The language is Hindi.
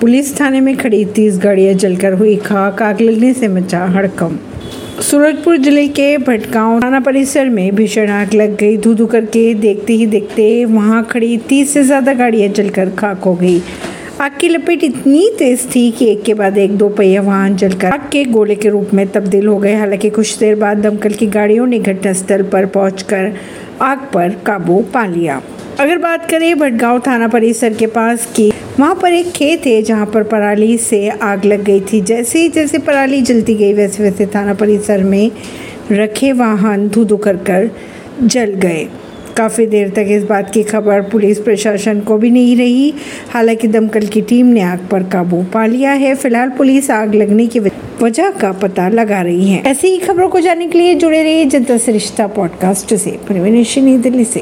पुलिस थाने में खड़ी तीस गाड़ियाँ जलकर हुई खाक। आग लगने से मचा हड़कम सूरजपुर ज़िले के भटगांव थाना परिसर में भीषण आग लग गई। धू धू करके देखते ही देखते वहाँ खड़ी तीस से ज़्यादा गाड़ियाँ जलकर खाक हो गई। आग की लपेट इतनी तेज थी कि एक के बाद एक दो पहिया वाहन जलकर आग के गोले के रूप में तब्दील हो गए। हालाँकि कुछ देर बाद दमकल की गाड़ियों ने घटनास्थल पर पहुंचकर आग पर काबू पा लिया। अगर बात करें भटगांव थाना परिसर के पास की, वहाँ पर एक खेत है जहाँ पर पराली से आग लग गई थी। जैसे ही जैसे पराली जलती गई, वैसे वैसे थाना परिसर में रखे वाहन धू धू कर कर जल गए। काफ़ी देर तक इस बात की खबर पुलिस प्रशासन को भी नहीं रही। हालाँकि दमकल की टीम ने आग पर काबू पा लिया है। फ़िलहाल पुलिस आग लगने की वजह का पता लगा रही है। ऐसी ही खबरों को जानने के लिए जुड़े रहिए जनता से रिश्ता पॉडकास्ट से। परवीन दिल्ली से।